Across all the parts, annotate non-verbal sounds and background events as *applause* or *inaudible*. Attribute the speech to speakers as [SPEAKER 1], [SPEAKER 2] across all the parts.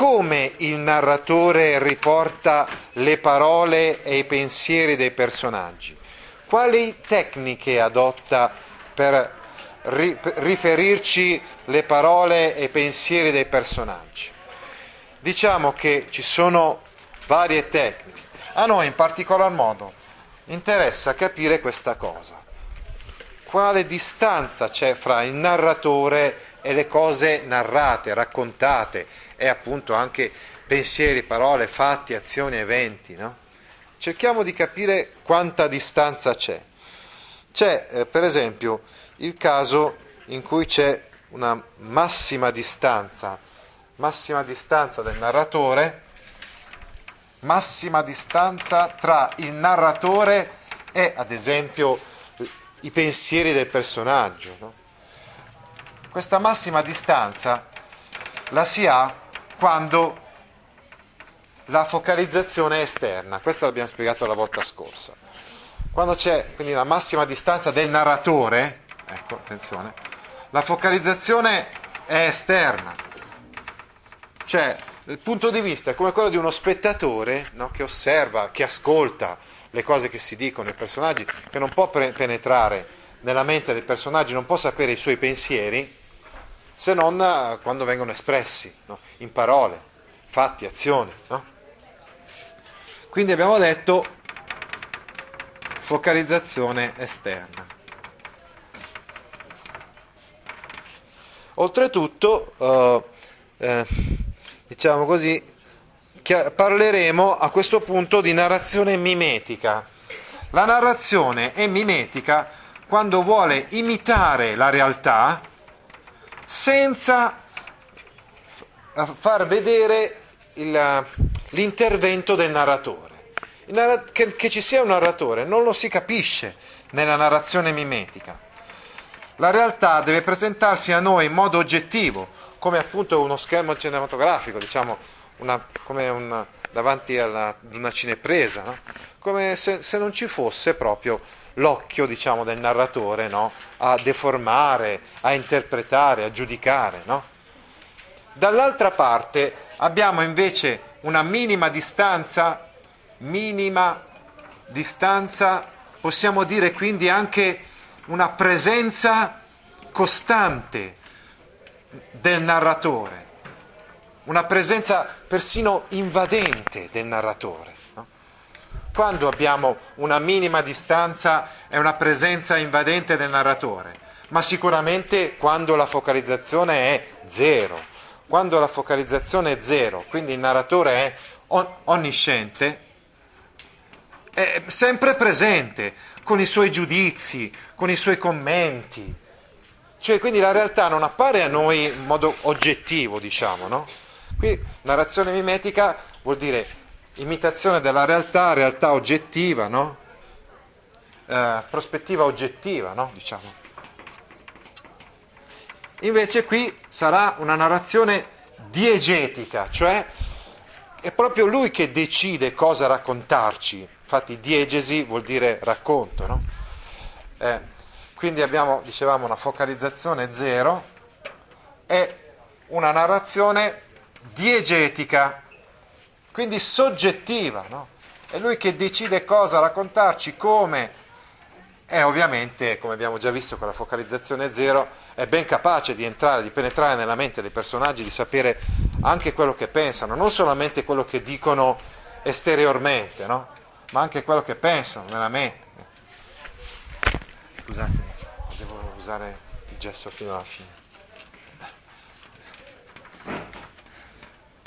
[SPEAKER 1] Come il narratore riporta le parole e i pensieri dei personaggi? Quali tecniche adotta per ri- riferirci le parole e i pensieri dei personaggi? Diciamo che ci sono varie tecniche. A noi in particolar modo interessa capire questa cosa. Quale distanza c'è fra il narratore e le cose narrate, raccontate e appunto anche pensieri, parole, fatti, azioni, eventi, no? Cerchiamo di capire quanta distanza c'è. C'è eh, per esempio il caso in cui c'è una massima distanza, massima distanza del narratore, massima distanza tra il narratore e ad esempio i pensieri del personaggio. No? Questa massima distanza la si ha quando la focalizzazione è esterna, questo l'abbiamo spiegato la volta scorsa. Quando c'è quindi la massima distanza del narratore, ecco, attenzione, la focalizzazione è esterna, cioè il punto di vista è come quello di uno spettatore no, che osserva, che ascolta le cose che si dicono, i personaggi, che non può penetrare nella mente dei personaggi, non può sapere i suoi pensieri se non eh, quando vengono espressi no, in parole, fatti, azioni. No? Quindi abbiamo detto focalizzazione esterna. Oltretutto, eh, eh, diciamo così, parleremo a questo punto di narrazione mimetica. La narrazione è mimetica quando vuole imitare la realtà senza far vedere il, l'intervento del narratore. Narra- che, che ci sia un narratore non lo si capisce nella narrazione mimetica. La realtà deve presentarsi a noi in modo oggettivo, come appunto uno schermo cinematografico, diciamo, una, come un, davanti ad una cinepresa, no? come se, se, non ci fosse proprio l'occhio diciamo, del narratore no? a deformare, a interpretare, a giudicare. No? Dall'altra parte abbiamo invece una minima distanza, minima distanza, possiamo dire quindi anche una presenza costante del narratore, una presenza persino invadente del narratore. Quando abbiamo una minima distanza è una presenza invadente del narratore, ma sicuramente quando la focalizzazione è zero. Quando la focalizzazione è zero, quindi il narratore è on- onnisciente, è sempre presente, con i suoi giudizi, con i suoi commenti. Cioè, quindi la realtà non appare a noi in modo oggettivo, diciamo, no? Qui narrazione mimetica vuol dire imitazione della realtà, realtà oggettiva, no? Eh, prospettiva oggettiva, no? Diciamo. Invece qui sarà una narrazione diegetica, cioè è proprio lui che decide cosa raccontarci. Infatti diegesi vuol dire racconto, no? Eh, quindi abbiamo, dicevamo, una focalizzazione zero e una narrazione diegetica, quindi soggettiva, no? È lui che decide cosa raccontarci, come, e ovviamente, come abbiamo già visto con la focalizzazione zero, è ben capace di entrare, di penetrare nella mente dei personaggi, di sapere anche quello che pensano, non solamente quello che dicono esteriormente, no? ma anche quello che pensano nella mente. Scusatemi, devo usare il gesso fino alla fine.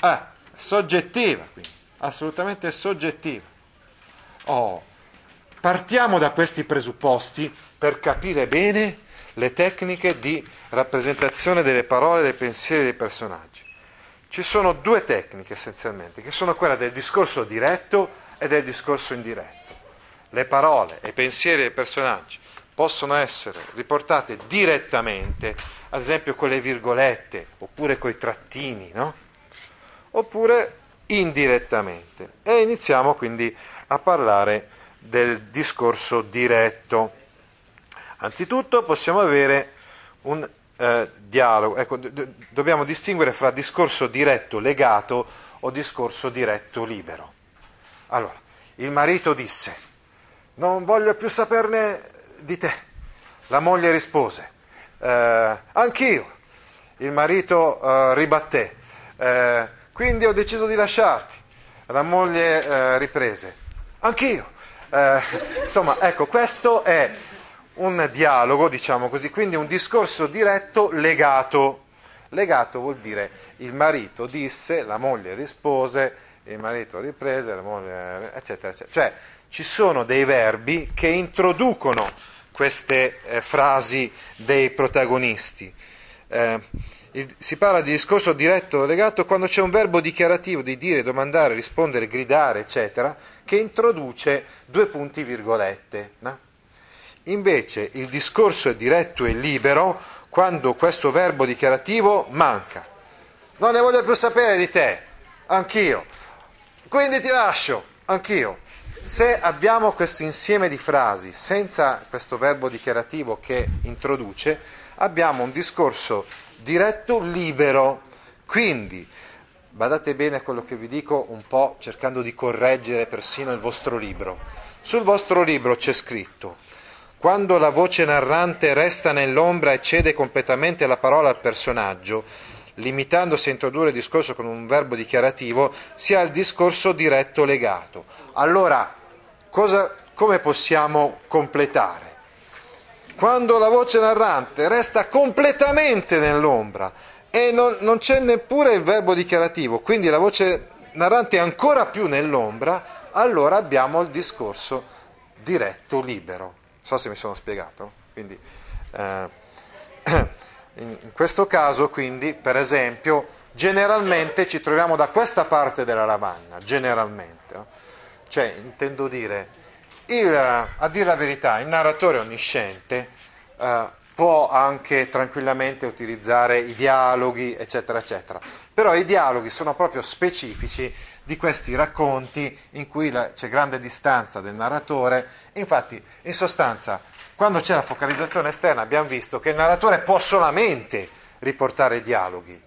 [SPEAKER 1] Ah, soggettiva, quindi, assolutamente soggettiva. Oh, partiamo da questi presupposti per capire bene le tecniche di rappresentazione delle parole, dei pensieri dei personaggi. Ci sono due tecniche essenzialmente, che sono quella del discorso diretto e del discorso indiretto. Le parole e i pensieri dei personaggi possono essere riportate direttamente, ad esempio con le virgolette, oppure con i trattini, no? Oppure indirettamente. E iniziamo quindi a parlare del discorso diretto. Anzitutto possiamo avere un eh, dialogo, ecco, d- dobbiamo distinguere fra discorso diretto legato o discorso diretto libero. Allora, il marito disse, non voglio più saperne di te. La moglie rispose, eh, anch'io. Il marito eh, ribatté, eh, quindi ho deciso di lasciarti. La moglie eh, riprese, anch'io. Eh, insomma, ecco, questo è un dialogo, diciamo così, quindi un discorso diretto legato. Legato vuol dire il marito disse, la moglie rispose, il marito riprese, la moglie, eccetera, eccetera. Cioè ci sono dei verbi che introducono queste eh, frasi dei protagonisti. Eh, si parla di discorso diretto legato quando c'è un verbo dichiarativo di dire, domandare, rispondere, gridare, eccetera, che introduce due punti virgolette. No? Invece il discorso è diretto e libero quando questo verbo dichiarativo manca. Non ne voglio più sapere di te, anch'io. Quindi ti lascio, anch'io. Se abbiamo questo insieme di frasi senza questo verbo dichiarativo che introduce, abbiamo un discorso diretto libero. Quindi, badate bene a quello che vi dico un po' cercando di correggere persino il vostro libro. Sul vostro libro c'è scritto quando la voce narrante resta nell'ombra e cede completamente la parola al personaggio, limitandosi a introdurre il discorso con un verbo dichiarativo, si ha il discorso diretto legato. Allora, cosa, come possiamo completare? Quando la voce narrante resta completamente nell'ombra e non, non c'è neppure il verbo dichiarativo, quindi la voce narrante è ancora più nell'ombra, allora abbiamo il discorso diretto libero so se mi sono spiegato. Quindi, eh, *clears throat* in, in, questo caso, quindi, per esempio, generalmente ci troviamo da questa parte della lavagna, generalmente. No? Cioè, intendo dire, il, a dire la verità, il narratore onnisciente eh, può anche tranquillamente utilizzare i dialoghi, eccetera, eccetera. Però i dialoghi sono proprio specifici di questi racconti in cui la, c'è grande distanza del narratore. Infatti, in sostanza, quando c'è la focalizzazione esterna abbiamo visto che il narratore può solamente riportare dialoghi,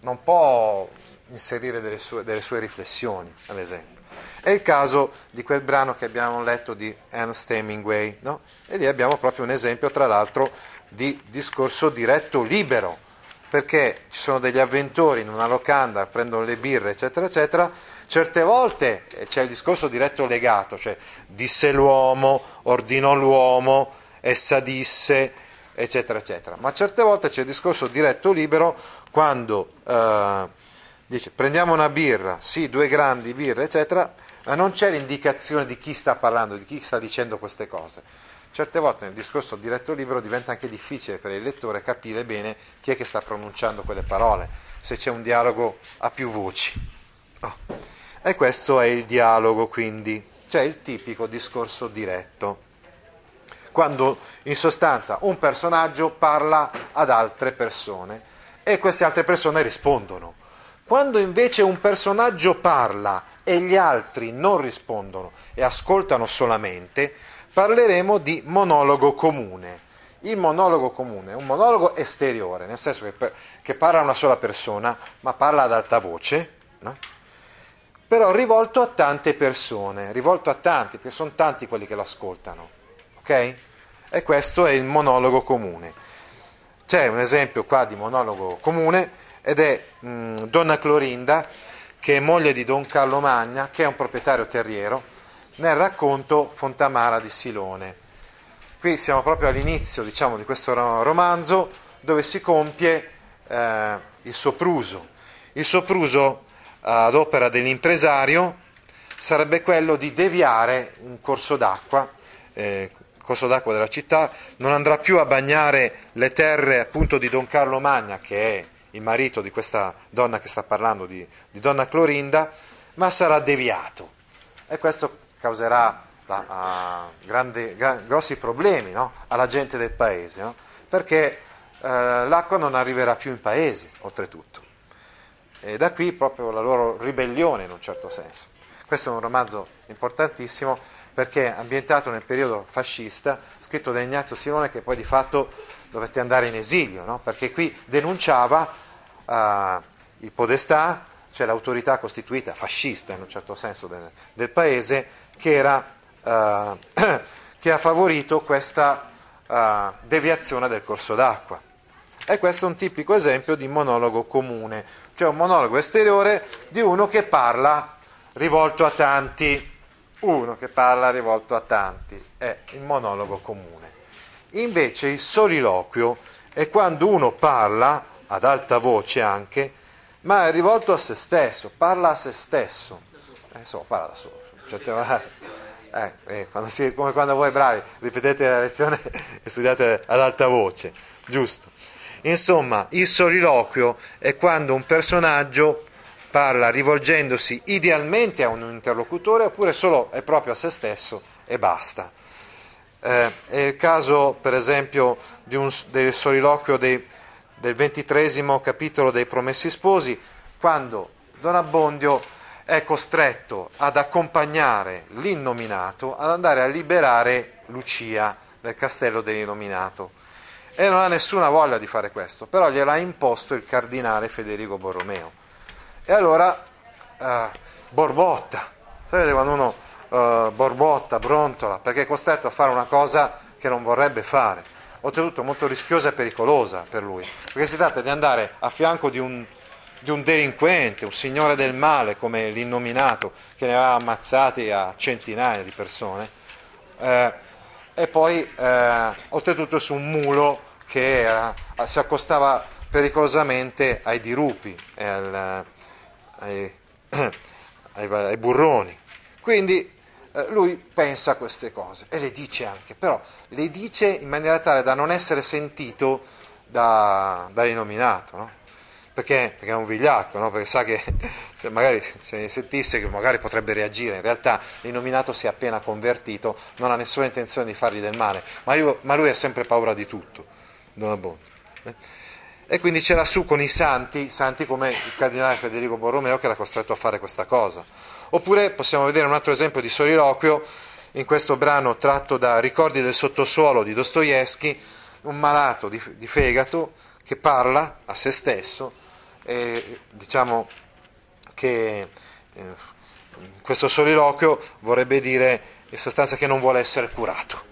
[SPEAKER 1] non può inserire delle sue, delle sue riflessioni, ad esempio. È il caso di quel brano che abbiamo letto di Ernst Hemingway, no? e lì abbiamo proprio un esempio, tra l'altro, di discorso diretto libero, perché ci sono degli avventori in una locanda, prendono le birre, eccetera, eccetera, certe volte eh, c'è il discorso diretto legato, cioè disse l'uomo, ordinò l'uomo, essa disse, eccetera, eccetera, ma certe volte c'è il discorso diretto libero quando eh, dice prendiamo una birra, sì, due grandi birre, eccetera, ma non c'è l'indicazione di chi sta parlando, di chi sta dicendo queste cose certe volte nel discorso diretto libero diventa anche difficile per il lettore capire bene chi è che sta pronunciando quelle parole, se c'è un dialogo a più voci. Oh. E questo è il dialogo quindi, cioè il tipico discorso diretto, quando in sostanza un personaggio parla ad altre persone e queste altre persone rispondono. Quando invece un personaggio parla e gli altri non rispondono e ascoltano solamente, parleremo di monologo comune. Il monologo comune è un monologo esteriore, nel senso che, che parla una sola persona, ma parla ad alta voce, no? però rivolto a tante persone, rivolto a tanti, perché sono tanti quelli che lo ascoltano. Ok? E questo è il monologo comune. C'è un esempio qua di monologo comune ed è mh, Donna Clorinda, che è moglie di Don Carlo Magna, che è un proprietario terriero, nel racconto Fontamara di Silone. Qui siamo proprio all'inizio diciamo, di questo romanzo dove si compie eh, il sopruso. Il sopruso ad opera dell'impresario sarebbe quello di deviare un corso d'acqua eh, corso d'acqua della città, non andrà più a bagnare le terre appunto di Don Carlo Magna, che è il marito di questa donna che sta parlando, di, di Donna Clorinda, ma sarà deviato. E questo causerà la, uh, grandi, gran, grossi problemi no? alla gente del paese, no? perché uh, l'acqua non arriverà più in paese, oltretutto. E da qui proprio la loro ribellione in un certo senso. Questo è un romanzo importantissimo perché è ambientato nel periodo fascista, scritto da Ignazio Silone che poi di fatto dovette andare in esilio, no? perché qui denunciava uh, il podestà, cioè l'autorità costituita fascista in un certo senso del, del paese, che, era, uh, *clears throat* che, ha favorito questa uh, deviazione del corso d'acqua. E questo è un tipico esempio di monologo comune, cioè un monologo esteriore di uno che parla rivolto a tanti, uno che parla rivolto a tanti, è il monologo comune. Invece il soliloquio è quando uno parla, ad alta voce anche, ma è rivolto a se stesso, parla a se stesso. Eh, insomma, parla da solo. *laughs* Eh, eh, si, come quando voi bravi ripetete la lezione *laughs* e studiate ad alta voce, giusto? Insomma, il soliloquio è quando un personaggio parla rivolgendosi idealmente a un interlocutore oppure solo e proprio a se stesso e basta. Eh, è il caso, per esempio, un, del soliloquio dei, del ventitresimo capitolo dei Promessi Sposi, quando Don Abbondio è costretto ad accompagnare l'innominato ad andare a liberare Lucia nel castello dell'innominato. E non ha nessuna voglia di fare questo, però gliel'ha imposto il cardinale Federico Borromeo. E allora eh, borbotta, sapete quando uno eh, borbotta, brontola, perché è costretto a fare una cosa che non vorrebbe fare, oltretutto molto rischiosa e pericolosa per lui, perché si tratta di andare a fianco di un, di un delinquente, un signore del male come l'innominato che ne aveva ammazzati a centinaia di persone, eh, e poi eh, oltretutto su un mulo che era, si accostava pericolosamente ai dirupi al, ai, *clears throat* ai, ai burroni. Quindi lui pensa queste cose e le dice anche, però le dice in maniera tale da non essere sentito da, dall'inominato, no? perché, perché, è un vigliacco, no? perché sa che *laughs* se magari se ne sentisse che magari potrebbe reagire, in realtà l'inominato si è appena convertito, non ha nessuna intenzione di fargli del male, ma, io, ma lui ha sempre paura di tutto, Don Abbondio. Eh? E quindi c'era su con i santi, santi come il cardinale Federico Borromeo che era costretto a fare questa cosa. Oppure possiamo vedere un altro esempio di soliloquio in questo brano tratto da Ricordi del sottosuolo di Dostoevsky, un malato di, di fegato che parla a se stesso e diciamo che eh, questo soliloquio vorrebbe dire in sostanza che non vuole essere curato.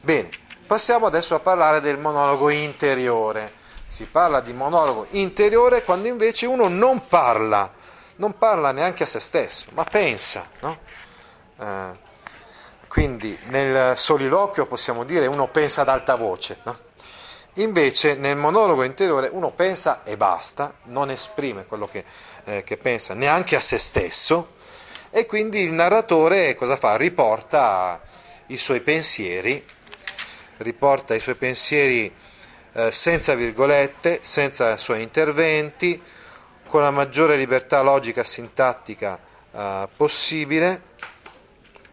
[SPEAKER 1] Bene, Passiamo adesso a parlare del monologo interiore. Si parla di monologo interiore quando invece uno non parla, non parla neanche a se stesso, ma pensa. No? Eh, quindi nel soliloquio possiamo dire uno pensa ad alta voce. No? Invece nel monologo interiore uno pensa e basta, non esprime quello che, eh, che pensa neanche a se stesso e quindi il narratore cosa fa? Riporta i suoi pensieri riporta i suoi pensieri eh, senza virgolette, senza suoi interventi, con la maggiore libertà logica e sintattica eh, possibile,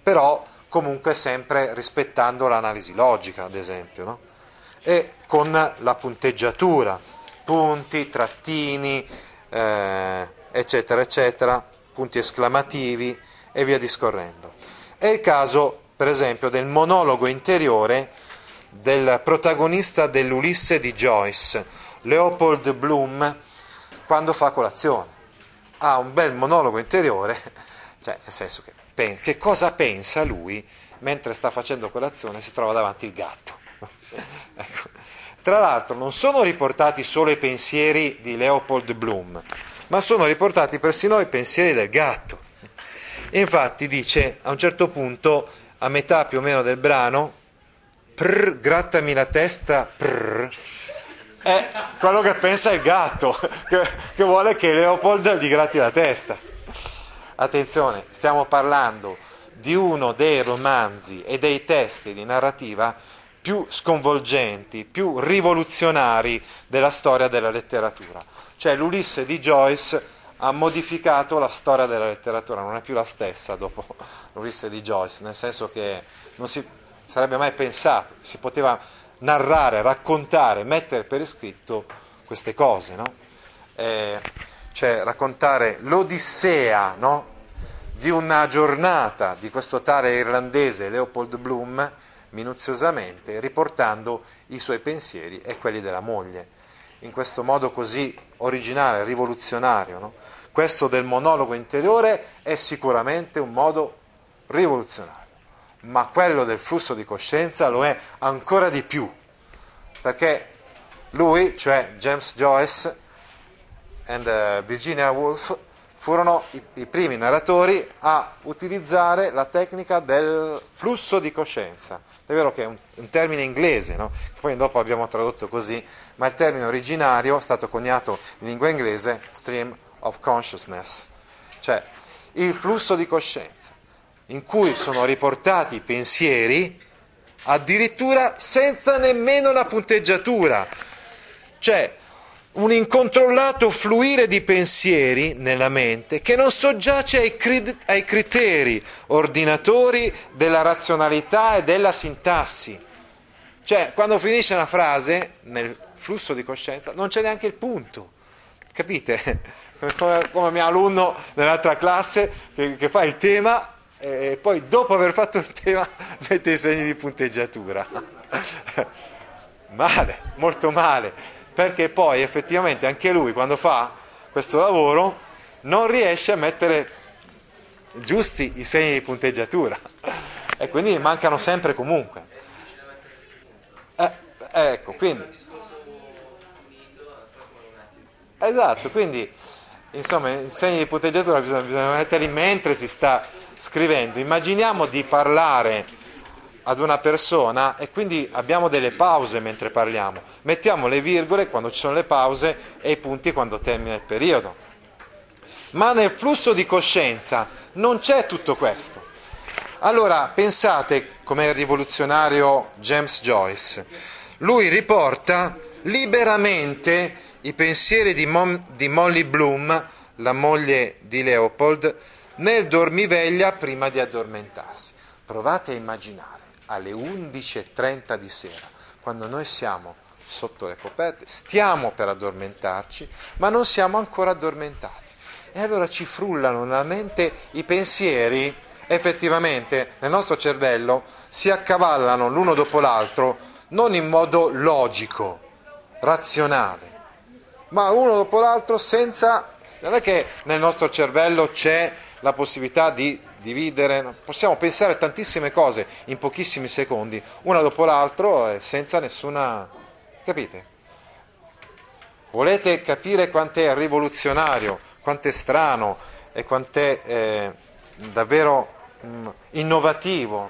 [SPEAKER 1] però comunque sempre rispettando l'analisi logica, ad esempio, no? e con la punteggiatura, punti, trattini, eh, eccetera, eccetera, punti esclamativi e via discorrendo. È il caso, per esempio, del monologo interiore del protagonista dell'Ulisse di Joyce, Leopold Bloom, quando fa colazione. Ha un bel monologo interiore, *laughs* cioè nel senso che, che cosa pensa lui mentre sta facendo colazione si trova davanti il gatto. *laughs* ecco. Tra l'altro non sono riportati solo i pensieri di Leopold Bloom, ma sono riportati persino i pensieri del gatto. Infatti dice a un certo punto, a metà più o meno del brano, prr, grattami la testa, prr, è quello che pensa il gatto, che, che vuole che Leopold gli gratti la testa. Attenzione, stiamo parlando di uno dei romanzi e dei testi di narrativa più sconvolgenti, più rivoluzionari della storia della letteratura. Cioè l'Ulisse di Joyce ha modificato la storia della letteratura, non è più la stessa dopo l'Ulisse di Joyce, nel senso che non si sarebbe mai pensato si poteva narrare, raccontare, mettere per iscritto queste cose, no? eh, cioè raccontare l'odissea no? di una giornata di questo tale irlandese Leopold Bloom minuziosamente, riportando i suoi pensieri e quelli della moglie, in questo modo così originale, rivoluzionario. No? Questo del monologo interiore è sicuramente un modo rivoluzionario, ma quello del flusso di coscienza lo è ancora di più, perché lui, cioè James Joyce e uh, Virginia Woolf, furono i, i, primi narratori a utilizzare la tecnica del flusso di coscienza. È vero che è un, un termine inglese, no? che poi dopo abbiamo tradotto così, ma il termine originario è stato coniato in lingua inglese stream of consciousness, cioè il flusso di coscienza, in cui sono riportati i pensieri addirittura senza nemmeno la punteggiatura, cioè un incontrollato fluire di pensieri nella mente che non soggiace ai, cri- ai criteri ordinatori della razionalità e della sintassi. Cioè, quando finisce una frase, nel flusso di coscienza, non c'è neanche il punto. Capite? *laughs* Come, come mio alunno nell'altra classe che, che fa il tema e poi dopo aver fatto il tema *laughs* mette i segni di punteggiatura. *laughs* male, molto male, perché poi effettivamente anche lui quando fa questo lavoro non riesce a mettere giusti i segni di punteggiatura *laughs* e quindi mancano sempre comunque. Eh, ecco, quindi... Esatto, quindi insomma i segni di punteggiatura bisogna, bisogna metterli mentre si sta scrivendo. Immaginiamo di parlare ad una persona e quindi abbiamo delle pause mentre parliamo. Mettiamo le virgole quando ci sono le pause e i punti quando termina il periodo. Ma nel flusso di coscienza non c'è tutto questo. Allora pensate come il rivoluzionario James Joyce. Lui riporta liberamente i pensieri di, Mon- di Molly Bloom, la moglie di Leopold, nel dormiveglia prima di addormentarsi. Provate a immaginare alle 11.30 di sera, quando noi siamo sotto le coperte, stiamo per addormentarci, ma non siamo ancora addormentati. E allora ci frullano nella mente i pensieri, effettivamente nel nostro cervello si accavallano l'uno dopo l'altro, non in modo logico, razionale, ma uno dopo l'altro senza... Non è che nel nostro cervello c'è la possibilità di dividere, possiamo pensare tantissime cose in pochissimi secondi, una dopo l'altro, senza nessuna... capite? Volete capire quanto è rivoluzionario, quanto è strano e quanto è eh, davvero mh, mm, innovativo,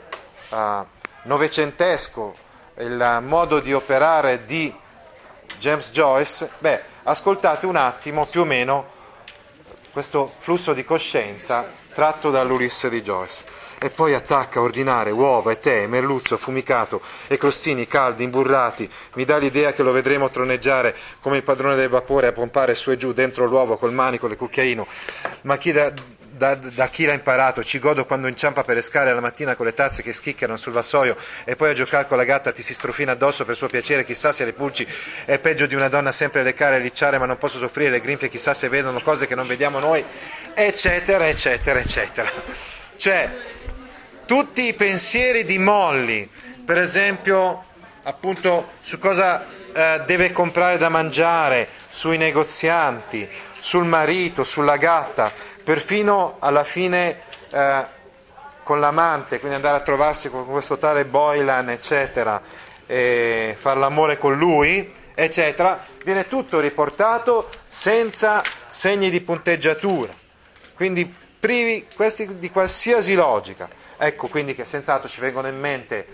[SPEAKER 1] uh, novecentesco il modo di operare di James Joyce? Beh, ascoltate un attimo più o meno questo flusso di coscienza tratto dall'Ulisse di Joyce. E poi attacca a ordinare uova e tè, merluzzo affumicato e crostini caldi, imburrati. Mi dà l'idea che lo vedremo troneggiare come il padrone del vapore a pompare su e giù dentro l'uovo col manico del cucchiaino. Ma chi da, da, da, chi l'ha imparato, ci godo quando inciampa per le scale la mattina con le tazze che schiccherano sul vassoio e poi a giocare con la gatta ti si strofina addosso per suo piacere, chissà se le pulci è peggio di una donna sempre leccare e licciare ma non posso soffrire le grinfie, chissà se vedono cose che non vediamo noi, eccetera, eccetera, eccetera. Cioè, tutti i pensieri di Molly, per esempio, appunto, su cosa eh, deve comprare da mangiare, sui negozianti, sul marito, sulla gatta, perfino alla fine eh, con l'amante, quindi andare a trovarsi con questo tale Boylan, eccetera, e fare l'amore con lui, eccetera, viene tutto riportato senza segni di punteggiatura, quindi privi questi di qualsiasi logica. Ecco quindi che senz'altro ci vengono in mente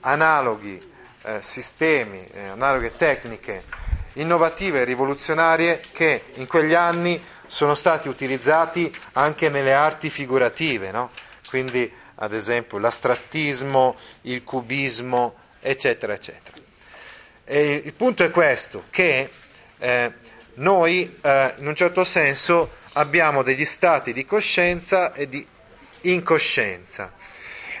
[SPEAKER 1] analoghi eh, sistemi, eh, analoghe tecniche innovative e rivoluzionarie che in quegli anni sono stati utilizzati anche nelle arti figurative, no? quindi ad esempio l'astrattismo, il cubismo, eccetera, eccetera. E il punto è questo, che eh, noi eh, in un certo senso abbiamo degli stati di coscienza e di incoscienza.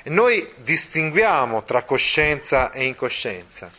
[SPEAKER 1] Noi distinguiamo tra coscienza e incoscienza,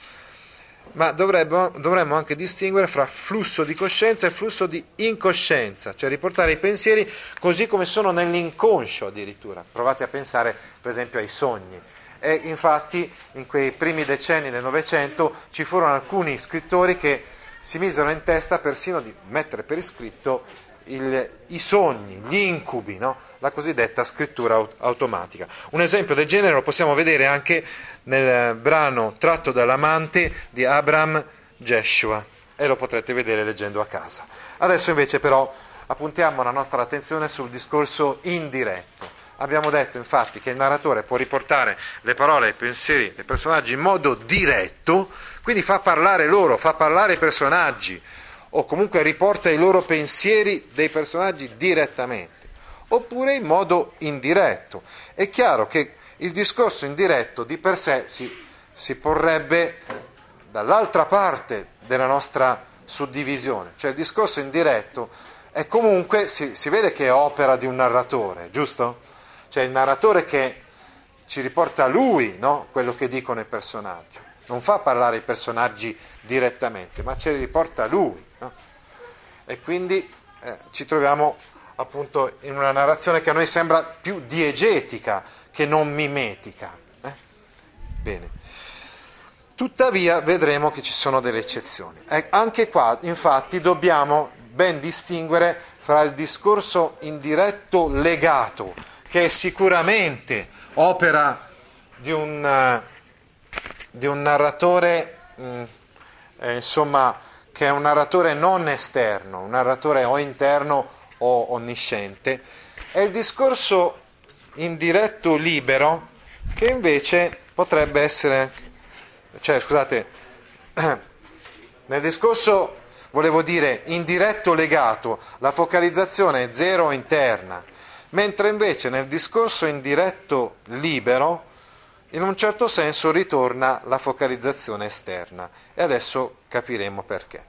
[SPEAKER 1] ma dovremmo, dovremmo, anche distinguere fra flusso di coscienza e flusso di incoscienza, cioè riportare i pensieri così come sono nell'inconscio addirittura. Provate a pensare per esempio ai sogni. E infatti in quei primi decenni del Novecento ci furono alcuni scrittori che si misero in testa persino di mettere per iscritto il, i sogni, gli incubi, no? la cosiddetta scrittura automatica. Un esempio del genere lo possiamo vedere anche nel brano tratto dall'amante di Abraham Jeshua e lo potrete vedere leggendo a casa. Adesso invece però appuntiamo la nostra attenzione sul discorso indiretto. Abbiamo detto infatti che il narratore può riportare le parole e i pensieri dei personaggi in modo diretto, quindi fa parlare loro, fa parlare i personaggi, o comunque riporta i loro pensieri dei personaggi direttamente, oppure in modo indiretto. È chiaro che il discorso indiretto di per sé si, si porrebbe dall'altra parte della nostra suddivisione, cioè il discorso indiretto è comunque, si, si vede che è opera di un narratore, giusto? Cioè il narratore che ci riporta a lui no? quello che dicono i personaggi, non fa parlare i personaggi direttamente, ma ce li riporta a lui. No? E quindi eh, ci troviamo appunto in una narrazione che a noi sembra più diegetica che non mimetica. Eh? Bene. Tuttavia vedremo che ci sono delle eccezioni. Eh, anche qua, infatti, dobbiamo ben distinguere fra il discorso indiretto legato, che è sicuramente opera di un, uh, di un narratore, mh, mm, eh, insomma, che è un narratore non esterno, un narratore o interno o onnisciente, è il discorso indiretto libero che invece potrebbe essere, cioè scusate, *clears throat* nel discorso volevo dire indiretto legato, la focalizzazione è zero interna, mentre invece nel discorso indiretto libero in un certo senso ritorna la focalizzazione esterna e adesso capiremo perché.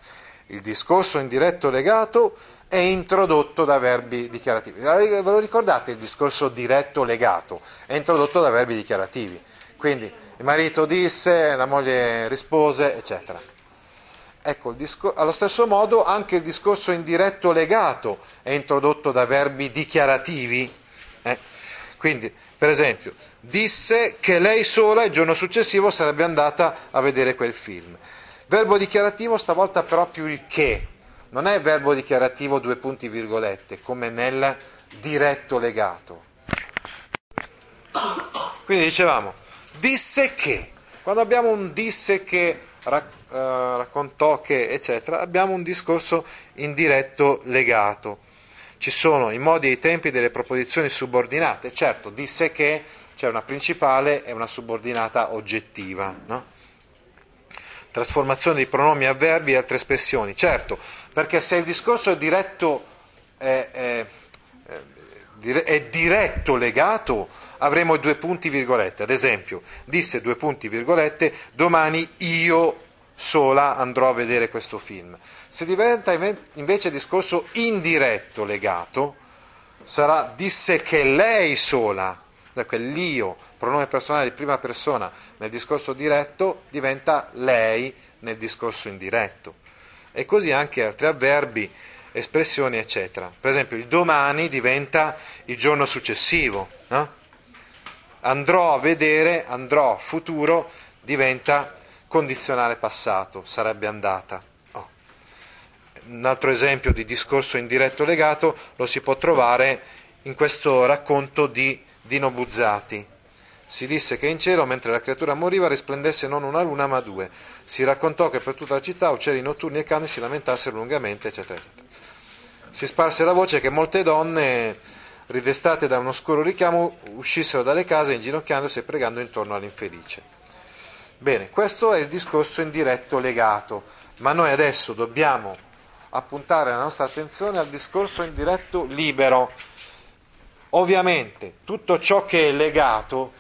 [SPEAKER 1] Il discorso indiretto legato è introdotto da verbi dichiarativi. Ve lo ricordate il discorso diretto legato? È introdotto da verbi dichiarativi. Quindi il marito disse, la moglie rispose, eccetera. Ecco, allo stesso modo anche il discorso indiretto legato è introdotto da verbi dichiarativi. Eh? Quindi, per esempio, disse che lei sola il giorno successivo sarebbe andata a vedere quel film. Verbo dichiarativo stavolta però più il che, non è verbo dichiarativo due punti virgolette, come nel diretto legato. Quindi dicevamo, disse che, quando abbiamo un disse che, rac- uh, raccontò che, eccetera, abbiamo un discorso indiretto legato. Ci sono i modi e i tempi delle proposizioni subordinate, certo, disse che c'è una principale e una subordinata oggettiva, no? Trasformazione di pronomi a verbi e altre espressioni, certo, perché se il discorso è diretto, è, è, è diretto legato, avremo due punti virgolette, ad esempio, disse due punti virgolette, domani io sola andrò a vedere questo film. Se diventa invece discorso indiretto legato, sarà disse che lei sola quell'io, pronome personale di prima persona nel discorso diretto, diventa lei nel discorso indiretto. E così anche altri avverbi, espressioni, eccetera. Per esempio, il domani diventa il giorno successivo. No? Andrò a vedere, andrò futuro, diventa condizionale passato, sarebbe andata. Oh. Un altro esempio di discorso indiretto legato lo si può trovare in questo racconto di Dino Buzzati. Si disse che in cielo, mentre la creatura moriva, risplendesse non una luna ma due. Si raccontò che per tutta la città uccelli notturni e cani si lamentassero lungamente, eccetera, eccetera. Si sparse la voce che molte donne, ridestate da un oscuro richiamo, uscissero dalle case inginocchiandosi e pregando intorno all'infelice. Bene, questo è il discorso indiretto legato, ma noi adesso dobbiamo appuntare la nostra attenzione al discorso indiretto libero, Ovviamente tutto ciò che è legato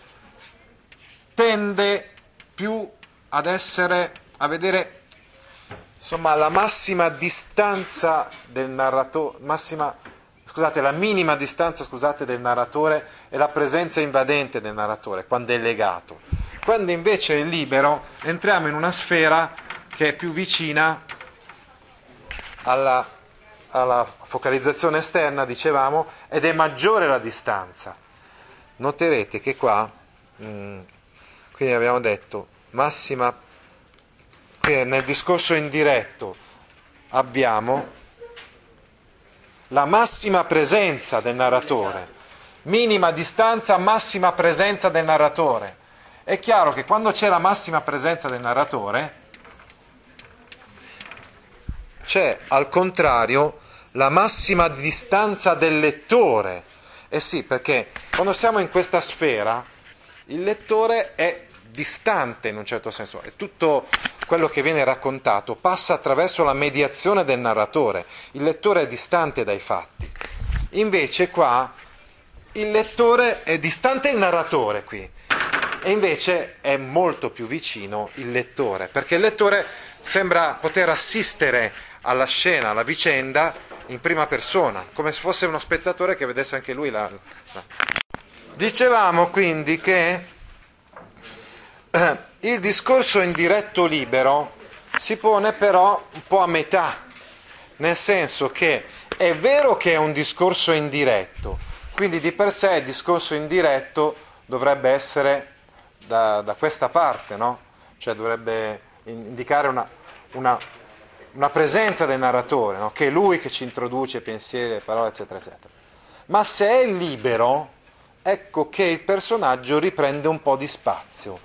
[SPEAKER 1] tende più ad essere, a vedere insomma la massima distanza del narratore, massima, scusate, la minima distanza scusate, del narratore e la presenza invadente del narratore quando è legato. Quando invece è libero entriamo in una sfera che è più vicina alla, alla focalizzazione esterna, dicevamo, ed è maggiore la distanza. Noterete che qua, mh, mm, quindi abbiamo detto, massima, nel discorso indiretto abbiamo la massima presenza del narratore, minima distanza, massima presenza del narratore. È chiaro che quando c'è la massima presenza del narratore, c'è al contrario la massima distanza del lettore. Eh sì, perché quando siamo in questa sfera, il lettore è distante in un certo senso, e tutto quello che viene raccontato passa attraverso la mediazione del narratore, il lettore è distante dai fatti. Invece qua il lettore è distante il narratore qui, e invece è molto più vicino il lettore, perché il lettore sembra poter assistere alla scena, alla vicenda in prima persona, come se fosse uno spettatore che vedesse anche lui la... Dicevamo quindi che eh, il discorso in diretto libero si pone però un po' a metà, nel senso che è vero che è un discorso indiretto, quindi di per sé il discorso indiretto dovrebbe essere da, da questa parte, no? cioè dovrebbe indicare una, una una presenza del narratore, no? che è lui che ci introduce pensieri, parole, eccetera, eccetera. Ma se è libero, ecco che il personaggio riprende un po' di spazio.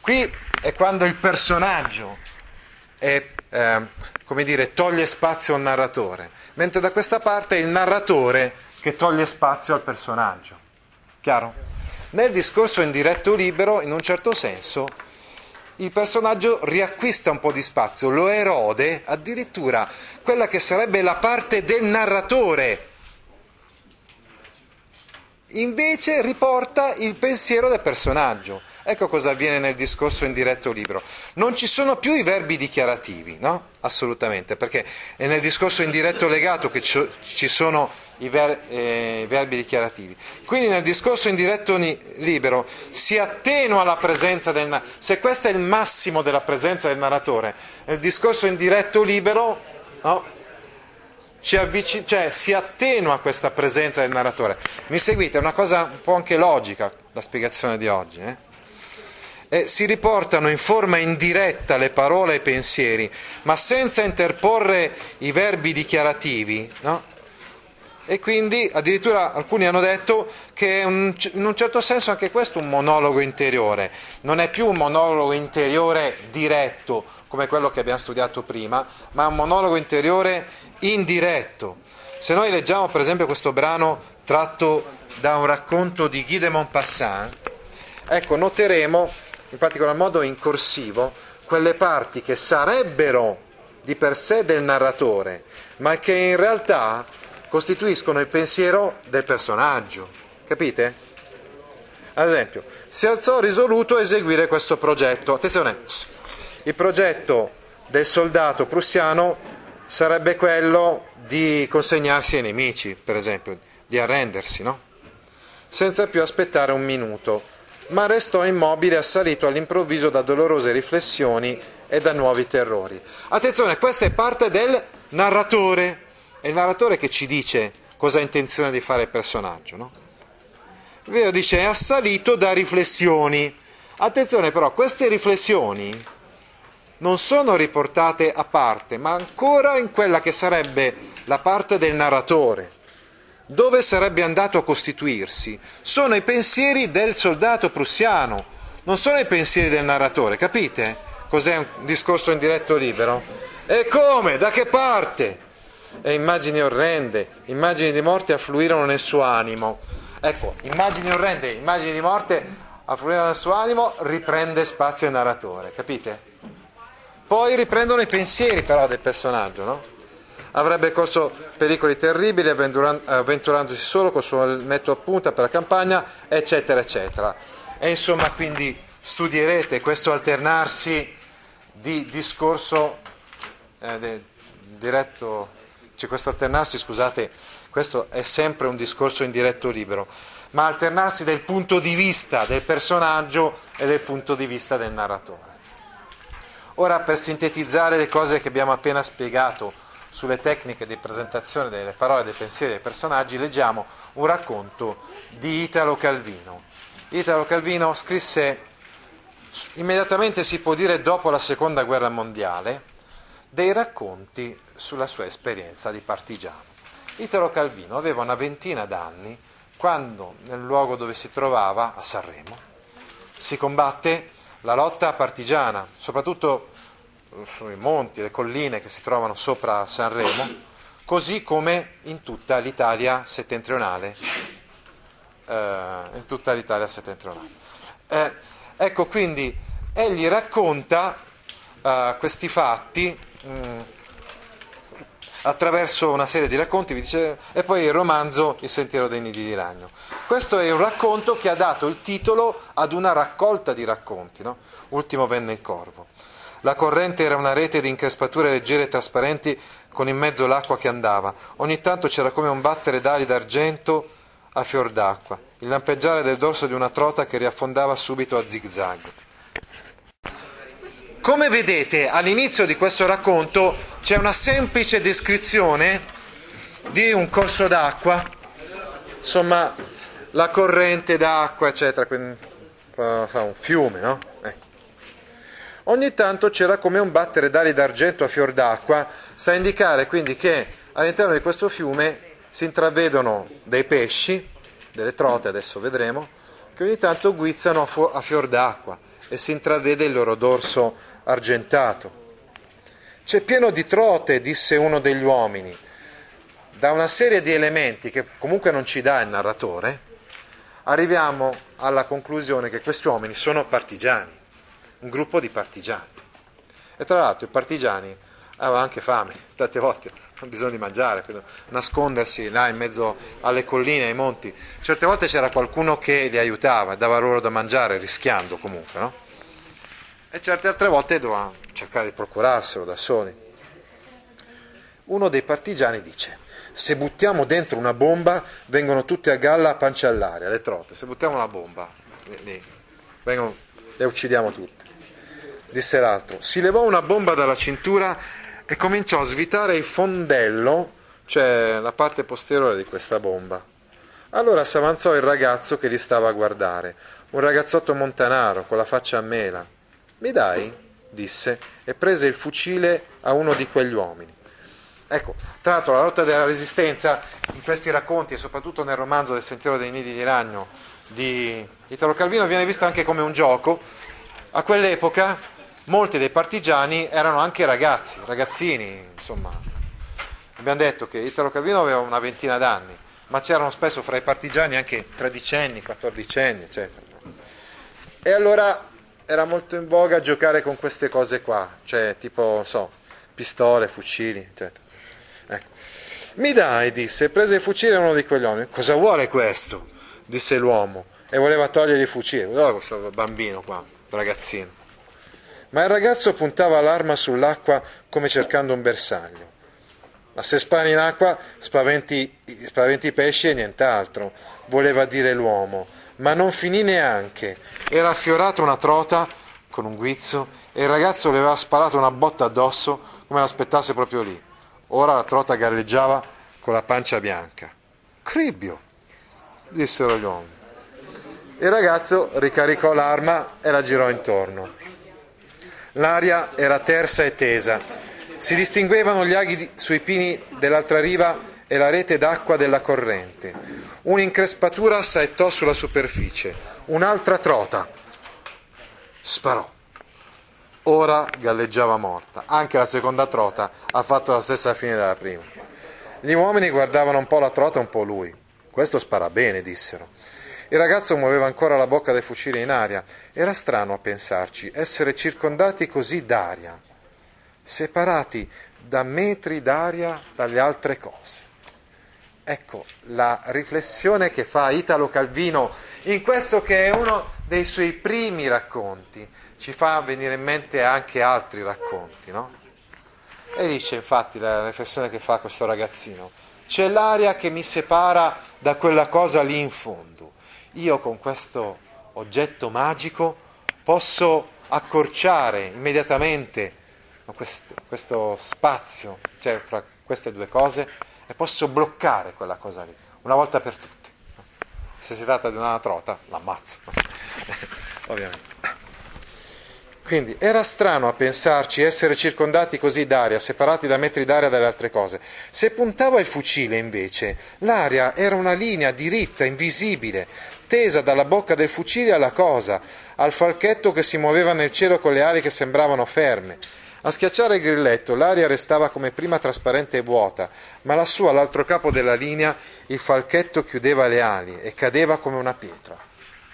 [SPEAKER 1] Qui è quando il personaggio è, eh, come dire, toglie spazio al narratore, mentre da questa parte è il narratore che toglie spazio al personaggio. Chiaro? Nel discorso in diretto libero, in un certo senso, il personaggio riacquista un po' di spazio, lo erode addirittura quella che sarebbe la parte del narratore. Invece riporta il pensiero del personaggio. Ecco cosa avviene nel discorso in diretto libro. Non ci sono più i verbi dichiarativi, no? Assolutamente, perché è nel discorso in diretto legato che ci sono i, ver- eh, verbi dichiarativi. Quindi nel discorso indiretto ni- libero si attenua la presenza del narratore. Se questo è il massimo della presenza del narratore, nel discorso indiretto libero no? avvicin- cioè, si attenua questa presenza del narratore. Mi seguite? È una cosa un po' anche logica la spiegazione di oggi. Eh? Eh, si riportano in forma indiretta le parole e i pensieri, ma senza interporre i verbi dichiarativi, no? e quindi addirittura alcuni hanno detto che un, in un certo senso anche questo è un monologo interiore, non è più un monologo interiore diretto come quello che abbiamo studiato prima, ma è un monologo interiore indiretto. Se noi leggiamo per esempio questo brano tratto da un racconto di Guy de Maupassant, ecco, noteremo in particolar modo in corsivo quelle parti che sarebbero di per sé del narratore, ma che in realtà costituiscono il pensiero del personaggio. Capite? Ad esempio, si alzò risoluto a eseguire questo progetto. Attenzione, il progetto del soldato prussiano sarebbe quello di consegnarsi ai nemici, per esempio, di arrendersi, no? Senza più aspettare un minuto, ma restò immobile assalito all'improvviso da dolorose riflessioni e da nuovi terrori. Attenzione, questa è parte del narratore è il narratore che ci dice cosa ha intenzione di fare il personaggio, no? Vero, dice è assalito da riflessioni. Attenzione però, queste riflessioni non sono riportate a parte, ma ancora in quella che sarebbe la parte del narratore, dove sarebbe andato a costituirsi. Sono i pensieri del soldato prussiano, non sono i pensieri del narratore, capite? Cos'è un discorso in diretto libero? E come? Da che parte? e immagini orrende, immagini di morte affluirono nel suo animo. Ecco, immagini orrende, immagini di morte affluirono nel suo animo, riprende spazio il narratore, capite? Poi riprendono i pensieri però del personaggio, no? Avrebbe corso pericoli terribili avventurandosi solo col suo metto a punta per la campagna, eccetera, eccetera. E insomma, quindi studierete questo alternarsi di discorso eh, de, diretto, cioè questo alternarsi, scusate, questo è sempre un discorso in diretto libero, ma alternarsi del punto di vista del personaggio e del punto di vista del narratore. Ora, per sintetizzare le cose che abbiamo appena spiegato sulle tecniche di presentazione delle parole, dei pensieri dei personaggi, leggiamo un racconto di Italo Calvino. Italo Calvino scrisse immediatamente si può dire dopo la seconda guerra mondiale, dei racconti sulla sua esperienza di partigiano. Italo Calvino aveva una ventina d'anni quando nel luogo dove si trovava, a Sanremo, si combatte la lotta partigiana, soprattutto sui monti, le colline che si trovano sopra Sanremo, così come in tutta l'Italia settentrionale. Eh, in tutta l'Italia settentrionale. Eh, ecco, quindi egli racconta uh, questi fatti mh, mm, attraverso una serie di racconti, dice, e poi il romanzo Il sentiero dei nidi di ragno. Questo è un racconto che ha dato il titolo ad una raccolta di racconti, no? Ultimo venne il corvo. La corrente era una rete di increspature leggere e trasparenti con in mezzo l'acqua che andava. Ogni tanto c'era come un battere d'ali d'argento a fior d'acqua, il lampeggiare del dorso di una trota che riaffondava subito a zigzag. Come vedete all'inizio di questo racconto c'è una semplice descrizione di un corso d'acqua, insomma la corrente d'acqua, eccetera, quindi, un fiume, no? Ogni tanto c'era come un battere d'ali d'argento a fior d'acqua, sta a indicare quindi che all'interno di questo fiume si intravedono dei pesci, delle trote, adesso vedremo, che ogni tanto guizzano a fior d'acqua e si intravede il loro dorso argentato. C'è pieno di trote, disse uno degli uomini. Da una serie di elementi che comunque non ci dà il narratore, arriviamo alla conclusione che questi uomini sono partigiani, un gruppo di partigiani. E tra l'altro i partigiani avevano anche fame, tante volte hanno bisogno di mangiare, nascondersi là in mezzo alle colline, ai monti. Certe volte c'era qualcuno che li aiutava, dava loro da mangiare, rischiando comunque, no? e certe altre volte doveva cercare di procurarselo da soli. Uno dei partigiani dice, se buttiamo dentro una bomba vengono tutte a galla a pancia all'aria, le trote, se buttiamo una bomba le, vengono, le uccidiamo tutte. Disse l'altro, si levò una bomba dalla cintura e cominciò a svitare il fondello, cioè la parte posteriore di questa bomba. Allora si avanzò il ragazzo che li stava a guardare, un ragazzotto montanaro con la faccia a mela. Mi dai? disse e prese il fucile a uno di quegli uomini. Ecco, tra l'altro la lotta della resistenza in questi racconti e soprattutto nel romanzo del Sentiero dei Nidi di Ragno di Italo Calvino viene visto anche come un gioco. A quell'epoca molti dei partigiani erano anche ragazzi, ragazzini, insomma. Abbiamo detto che Italo Calvino aveva una ventina d'anni, ma c'erano spesso fra i partigiani anche tredicenni, quattordicenni, eccetera. E allora era molto in voga giocare con queste cose qua, cioè tipo, so, pistole, fucili, eccetera. Ecco. Mi dai, disse, prese il fucile uno di quegli uomini. Cosa vuole questo? disse l'uomo e voleva togliergli il fucile. Guarda questo bambino qua, ragazzino. Ma il ragazzo puntava l'arma sull'acqua come cercando un bersaglio. Ma se spari in acqua spaventi, i pesci e nient'altro, voleva dire l'uomo ma non finì neanche. Era affiorata una trota con un guizzo e il ragazzo le aveva sparato una botta addosso come l'aspettasse proprio lì. Ora la trota galleggiava con la pancia bianca. Cribbio, dissero gli uomini. Il ragazzo ricaricò l'arma e la girò intorno. L'aria era tersa e tesa. Si distinguevano gli aghi sui pini dell'altra riva e la rete d'acqua della corrente. Un'increspatura saettò sulla superficie, un'altra trota sparò. Ora galleggiava morta. Anche la seconda trota ha fatto la stessa fine della prima. Gli uomini guardavano un po' la trota e un po' lui. Questo spara bene, dissero. Il ragazzo muoveva ancora la bocca del fucile in aria. Era strano a pensarci, essere circondati così d'aria, separati da metri d'aria dalle altre cose. Ecco la riflessione che fa Italo Calvino in questo che è uno dei suoi primi racconti. Ci fa venire in mente anche altri racconti, no? E dice infatti la riflessione che fa questo ragazzino, c'è l'aria che mi separa da quella cosa lì in fondo. Io con questo oggetto magico posso accorciare immediatamente questo, questo spazio, cioè fra queste due cose, e posso bloccare quella cosa lì, una volta per tutte. Se si tratta di una trota, l'ammazzo, *laughs* ovviamente. Quindi era strano a pensarci essere circondati così d'aria, separati da metri d'aria dalle altre cose. Se puntava il fucile, invece, l'aria era una linea diritta, invisibile, tesa dalla bocca del fucile alla cosa, al falchetto che si muoveva nel cielo con le ali che sembravano ferme. A schiacciare il grilletto l'aria restava come prima trasparente e vuota, ma lassù all'altro capo della linea il falchetto chiudeva le ali e cadeva come una pietra.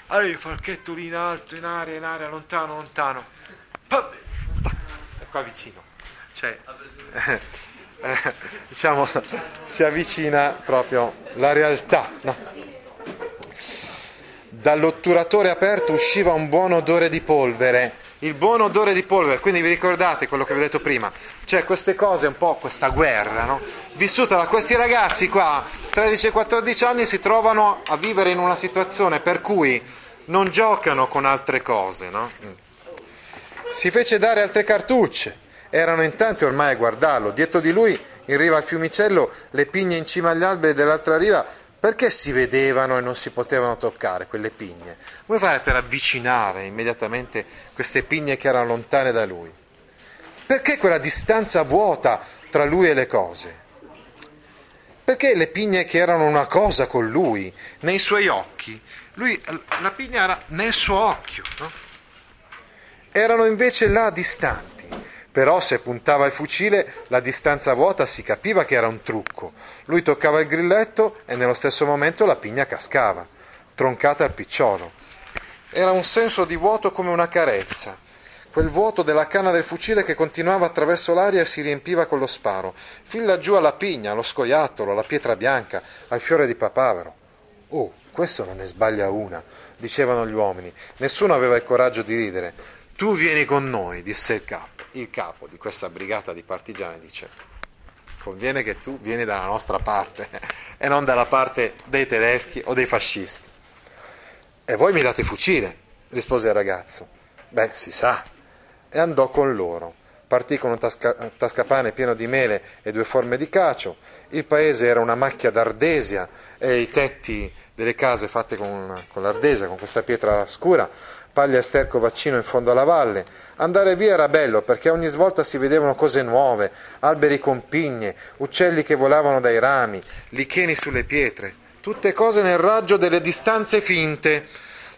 [SPEAKER 1] Allora il falchetto lì in alto, in aria, in aria, lontano, lontano. E qua vicino. Cioè, *laughs* eh, diciamo, si avvicina proprio la realtà. No? Dall'otturatore aperto usciva un buon odore di polvere il buon odore di polvere, quindi vi ricordate quello che vi ho detto prima, cioè queste cose, un po' questa guerra, no? vissuta da questi ragazzi qua, 13-14 anni, si trovano a vivere in una situazione per cui non giocano con altre cose, no? Mm. Si fece dare altre cartucce, erano in tanti ormai a guardarlo, dietro di lui, in riva al fiumicello, le pigne in cima agli alberi dell'altra riva perché si vedevano e non si potevano toccare quelle pigne? Come fare per avvicinare immediatamente queste pigne che erano lontane da lui? Perché quella distanza vuota tra lui e le cose? Perché le pigne che erano una cosa con lui, nei suoi occhi, lui, la pigna era nel suo occhio, no? erano invece là distanti. Però se puntava il fucile, la distanza vuota si capiva che era un trucco. Lui toccava il grilletto e nello stesso momento la pigna cascava, troncata al picciolo. Era un senso di vuoto come una carezza, quel vuoto della canna del fucile che continuava attraverso l'aria e si riempiva con lo sparo, fin laggiù alla pigna, allo scoiattolo, alla pietra bianca, al fiore di papavero. Oh, questo non ne sbaglia una, dicevano gli uomini. Nessuno aveva il coraggio di ridere. Tu vieni con noi, disse il capo il capo di questa brigata di partigiani dice conviene che tu vieni dalla nostra parte e non dalla parte dei tedeschi o dei fascisti. E voi mi date fucile, rispose il ragazzo. Beh, si sa. E andò con loro. Partì con un tasca, tascapane pieno di mele e due forme di cacio. Il paese era una macchia d'ardesia e i tetti delle case fatte con, con l'ardesia, con questa pietra scura, paglia sterco vaccino in fondo alla valle. Andare via era bello perché ogni svolta si vedevano cose nuove, alberi con pigne, uccelli che volavano dai rami, licheni sulle pietre, tutte cose nel raggio delle distanze finte,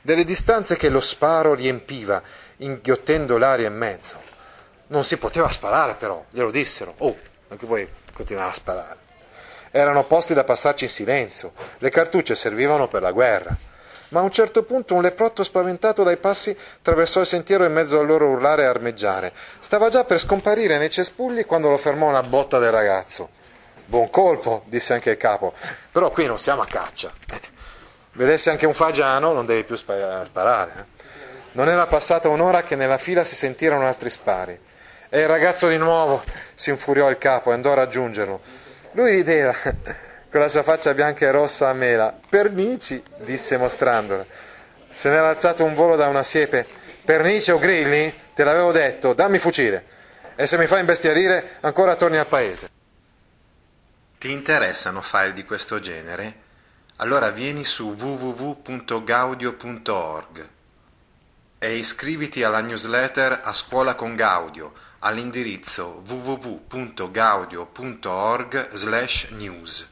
[SPEAKER 1] delle distanze che lo sparo riempiva, inghiottendo l'aria in mezzo. Non si poteva sparare però, glielo dissero. Oh, anche voi continuare a sparare. Erano posti da passarci in silenzio, le cartucce servivano per la guerra ma a un certo punto un leprotto spaventato dai passi attraversò il sentiero in mezzo al loro urlare e armeggiare. Stava già per scomparire nei cespugli quando lo fermò una botta del ragazzo. Buon colpo, disse anche il capo, però qui non siamo a caccia. Eh, vedessi anche un fagiano, non devi più sparare. Eh. Non era passata un'ora che nella fila si sentirono altri spari. E il ragazzo di nuovo si infuriò il capo e andò a raggiungerlo. Lui rideva con la sua faccia bianca e rossa a mela. Pernici, disse mostrandola. Se n'era alzato un volo da una siepe. Pernice o grilli? Te l'avevo detto, dammi fucile. E se mi fai imbestialire, ancora torni al paese. Ti interessano file di questo genere? Allora vieni su www.gaudio.org e iscriviti alla newsletter A Scuola con Gaudio all'indirizzo www.gaudio.org/news.